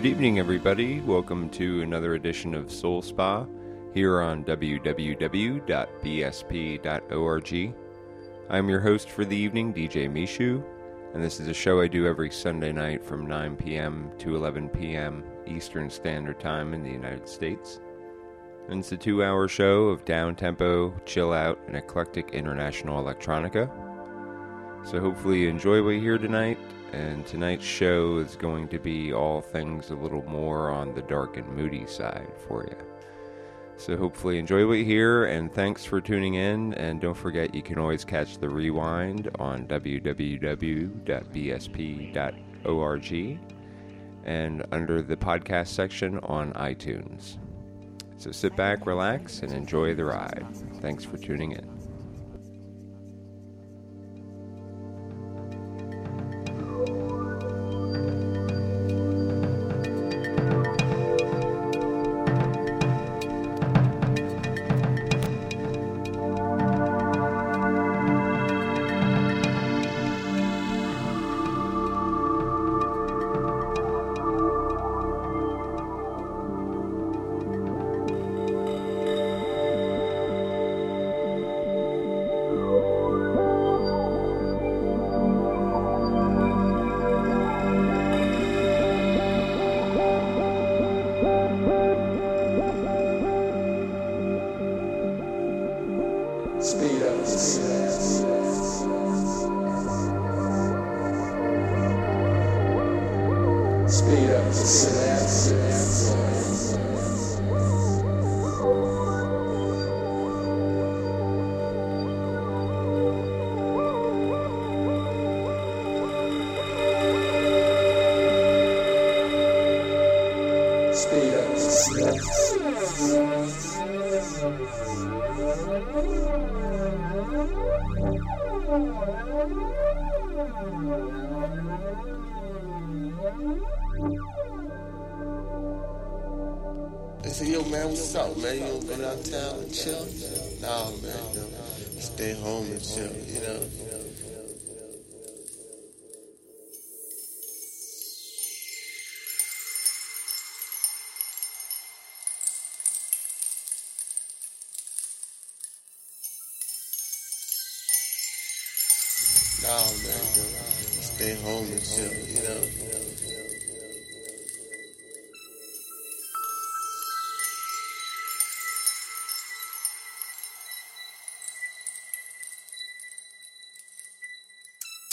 Good evening, everybody. Welcome to another edition of Soul Spa here on www.bsp.org. I'm your host for the evening, DJ Meeshu, and this is a show I do every Sunday night from 9 p.m. to 11 p.m. Eastern Standard Time in the United States. And it's a two hour show of down tempo, chill out, and eclectic international electronica. So hopefully you enjoy what you hear tonight and tonight's show is going to be all things a little more on the dark and moody side for you. So hopefully enjoy what you hear, and thanks for tuning in. And don't forget, you can always catch the rewind on www.bsp.org and under the podcast section on iTunes. So sit back, relax, and enjoy the ride. Thanks for tuning in.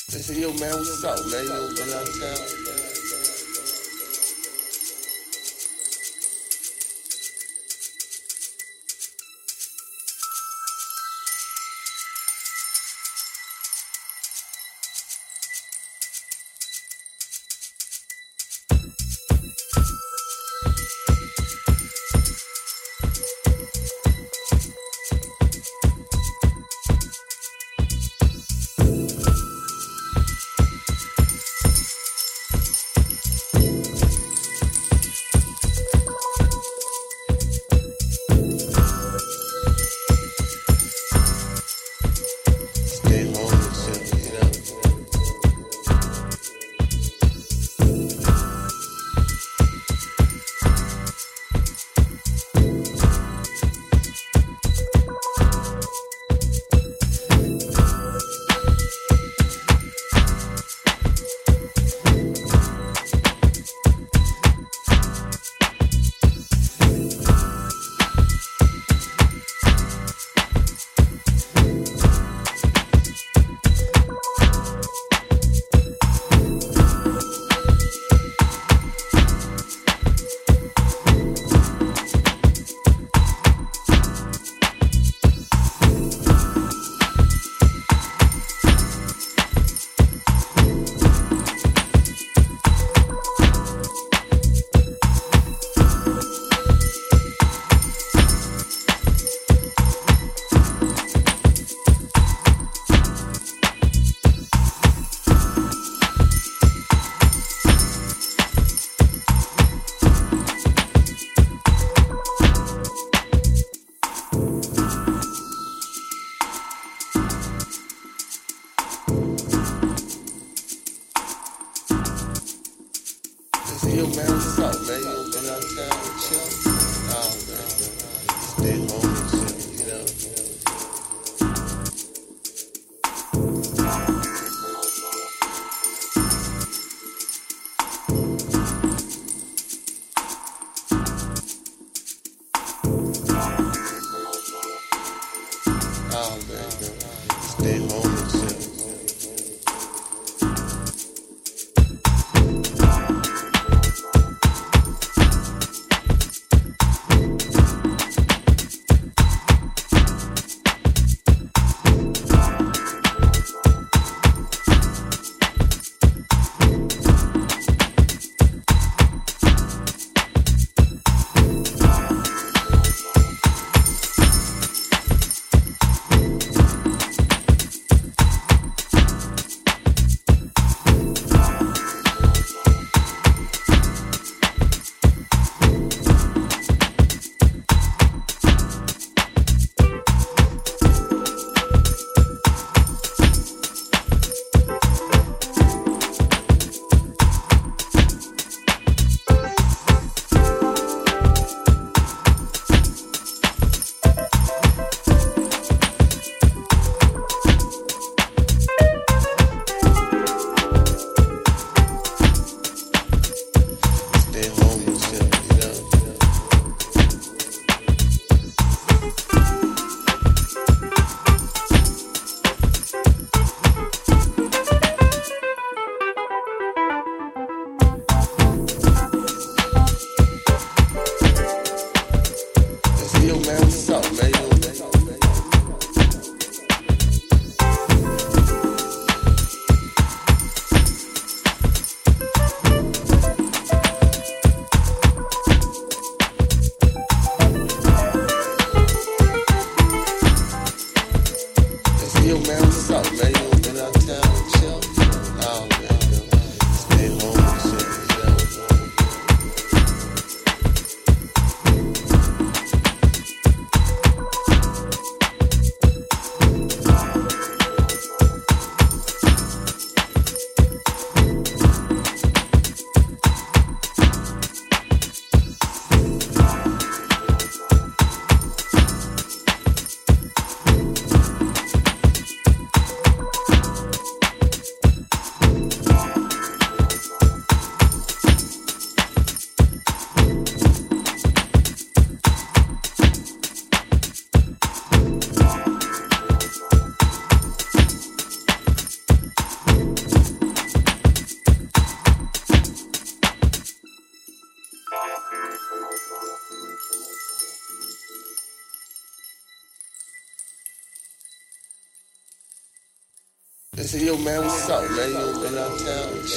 They say, yo, man, what's up, man? You downtown? You been out of town and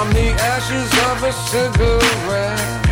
from the ashes of a cigarette.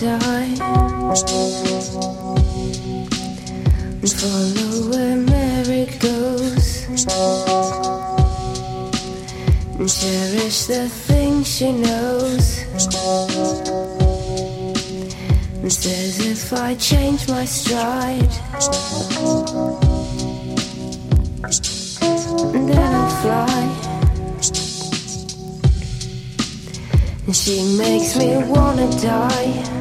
die and follow where Mary goes and cherish the things she knows and says if I change my stride and then I'll fly. And she makes me wanna die.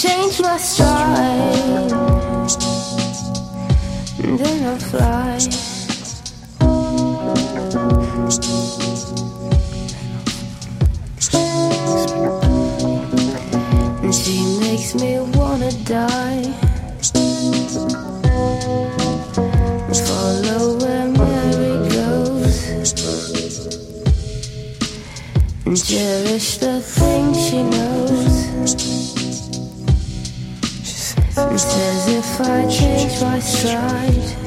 change my stride, then I'll fly. And she makes me wanna die. Follow where Mary goes, and cherish the things she knows. As if I changed my stride.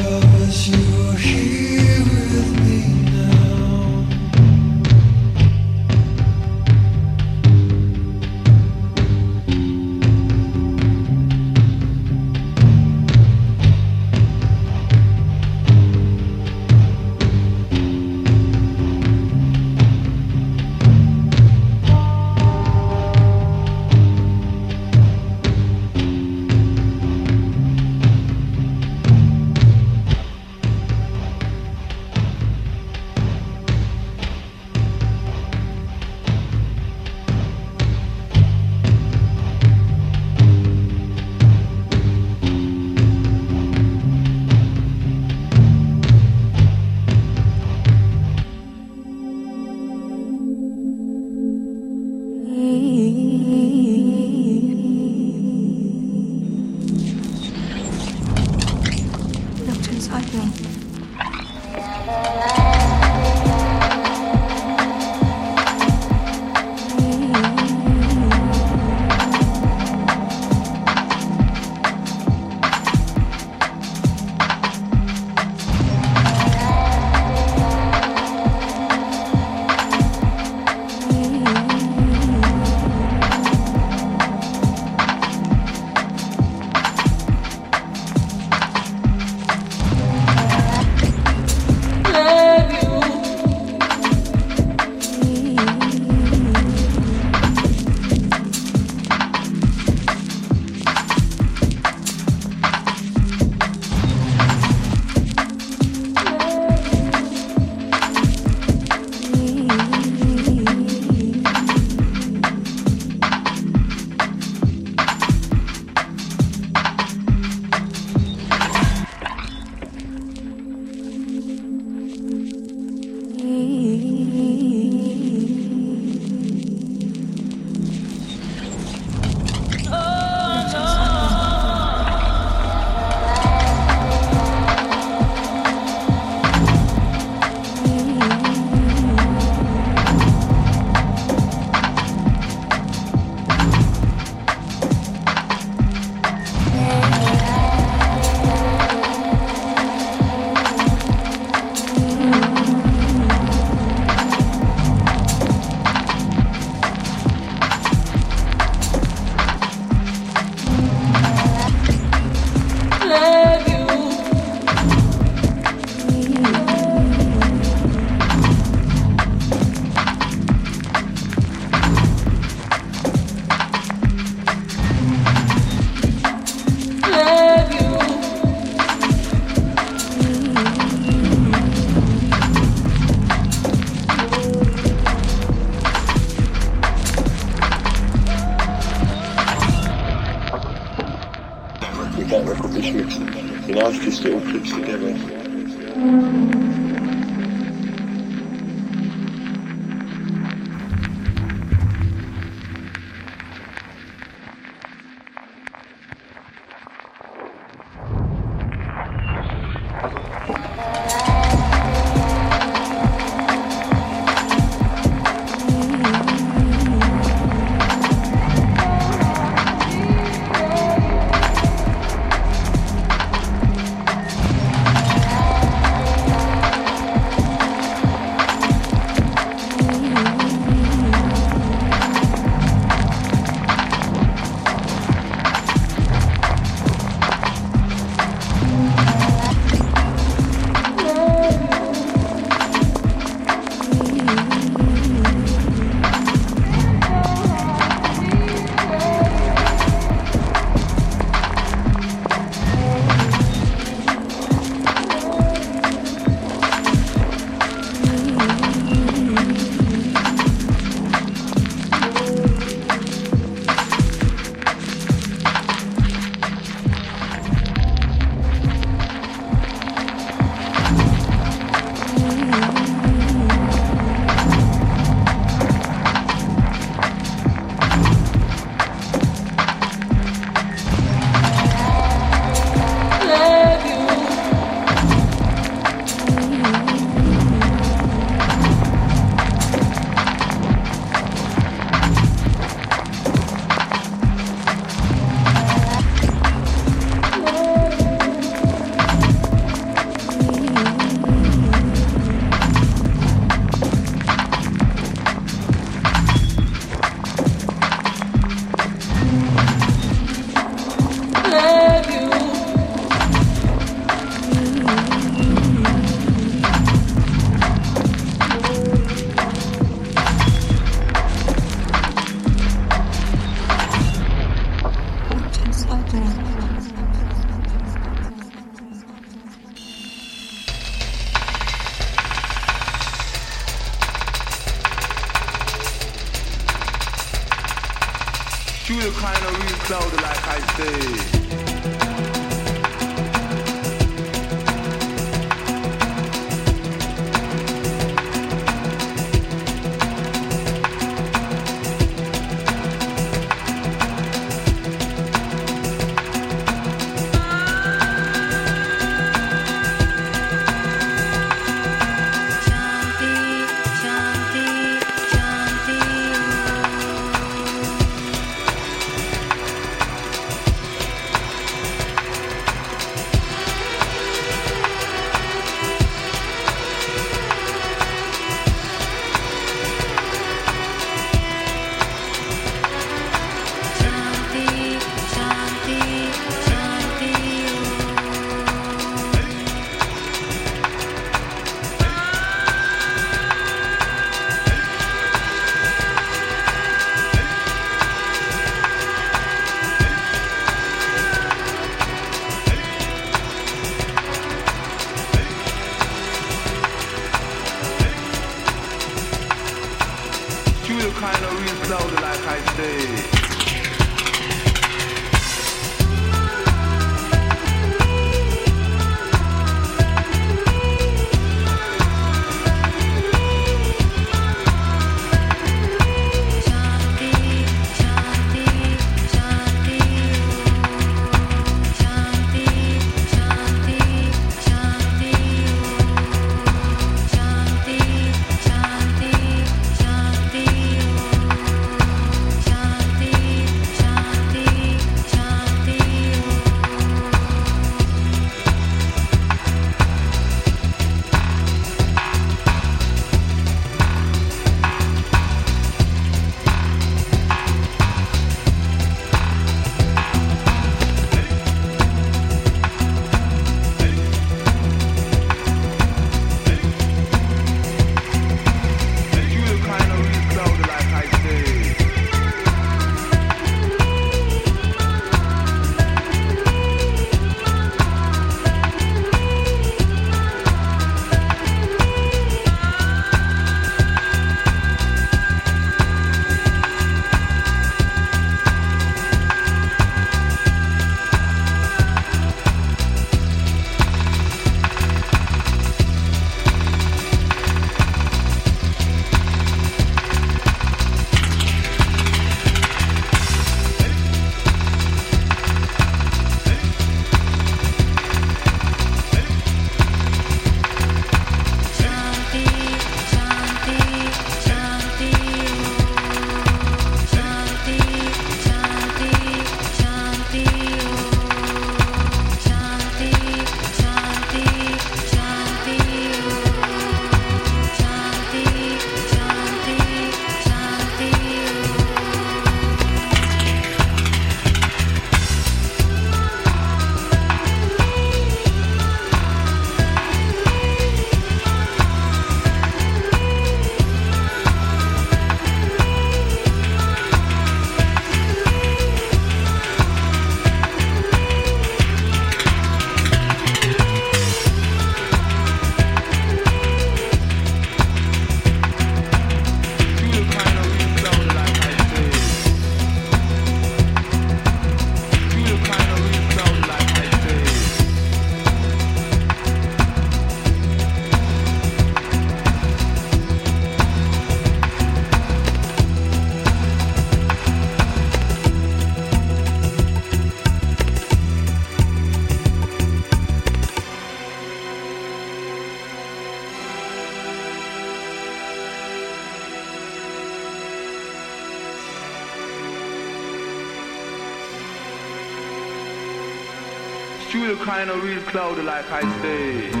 Cloudy like I say.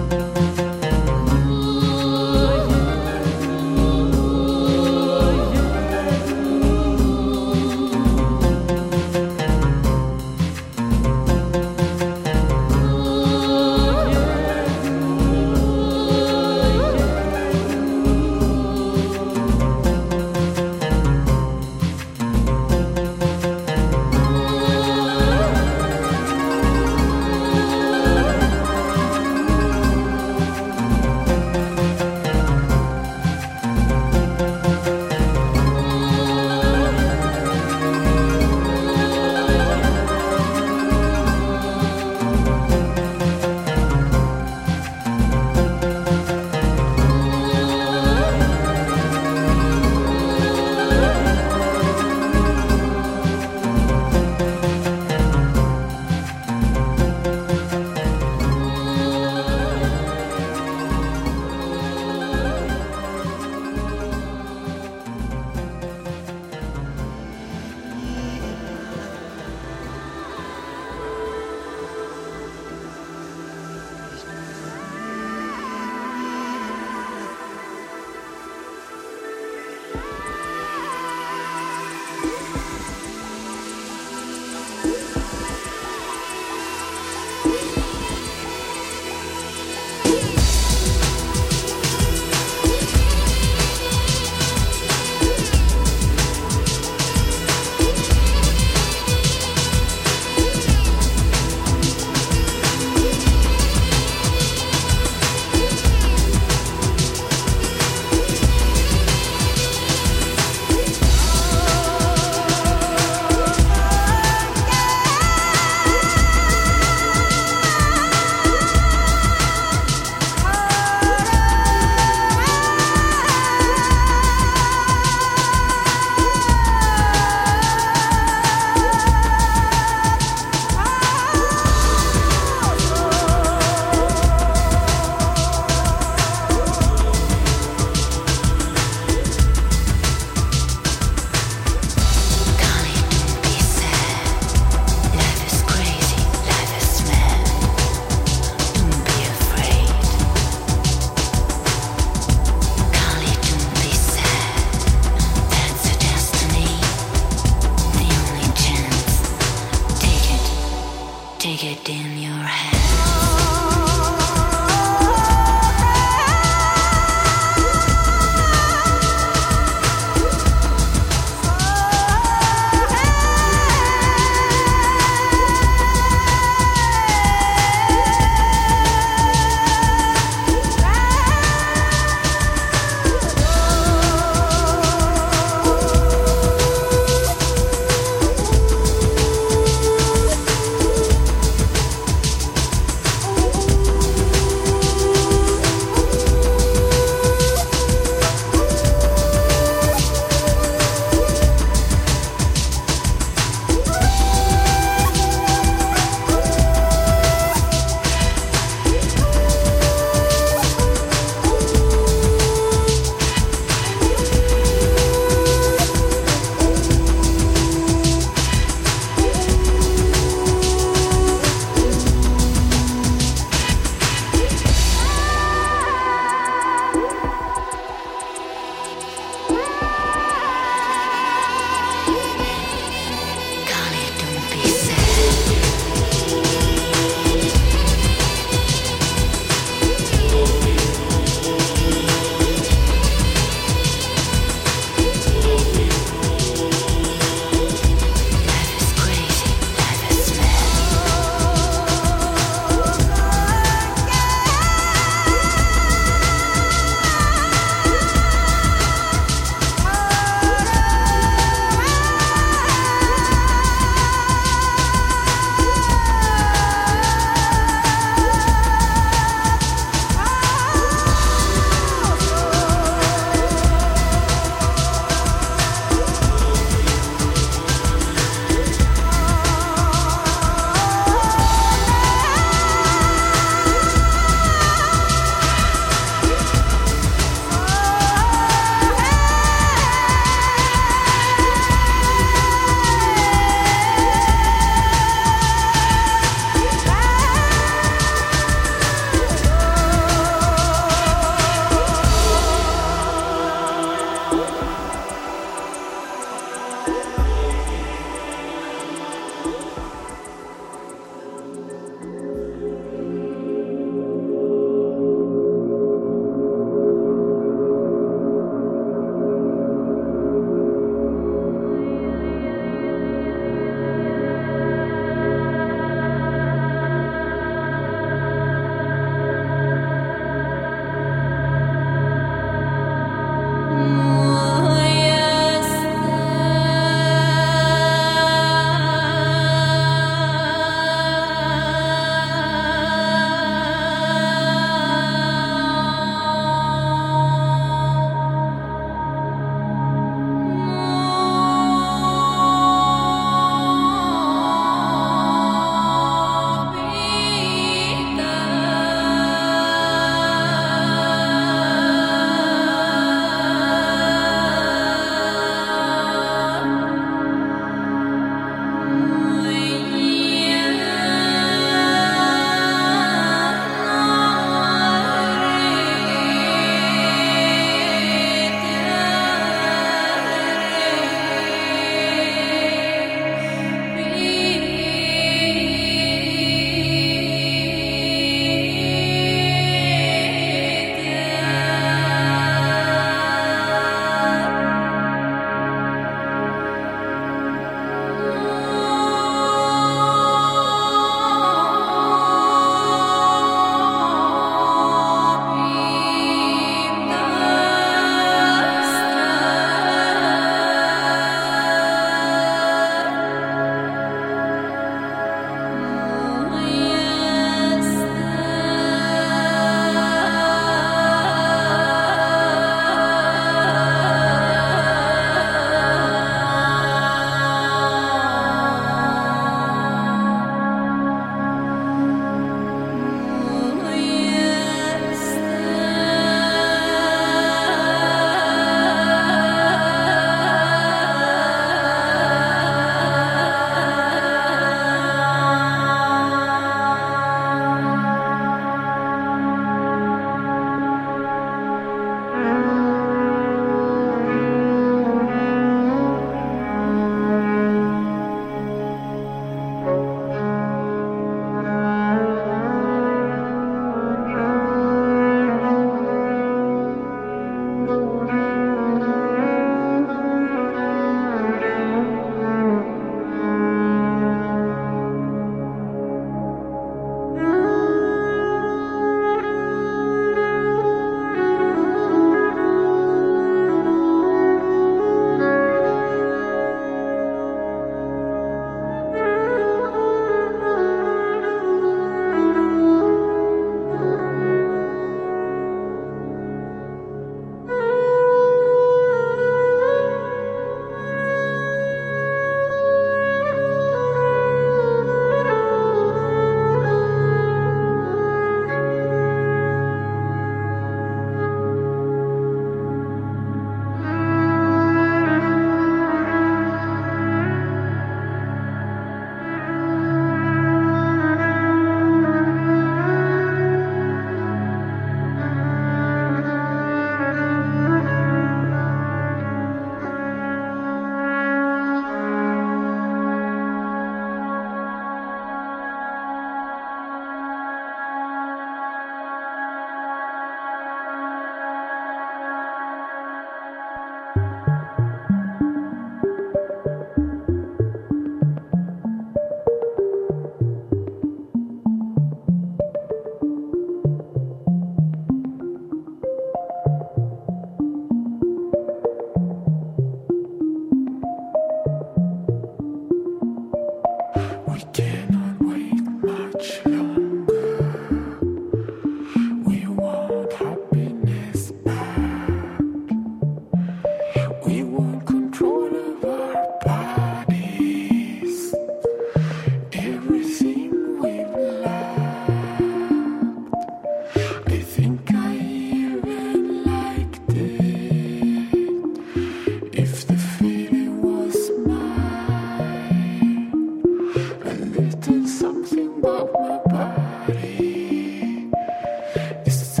This is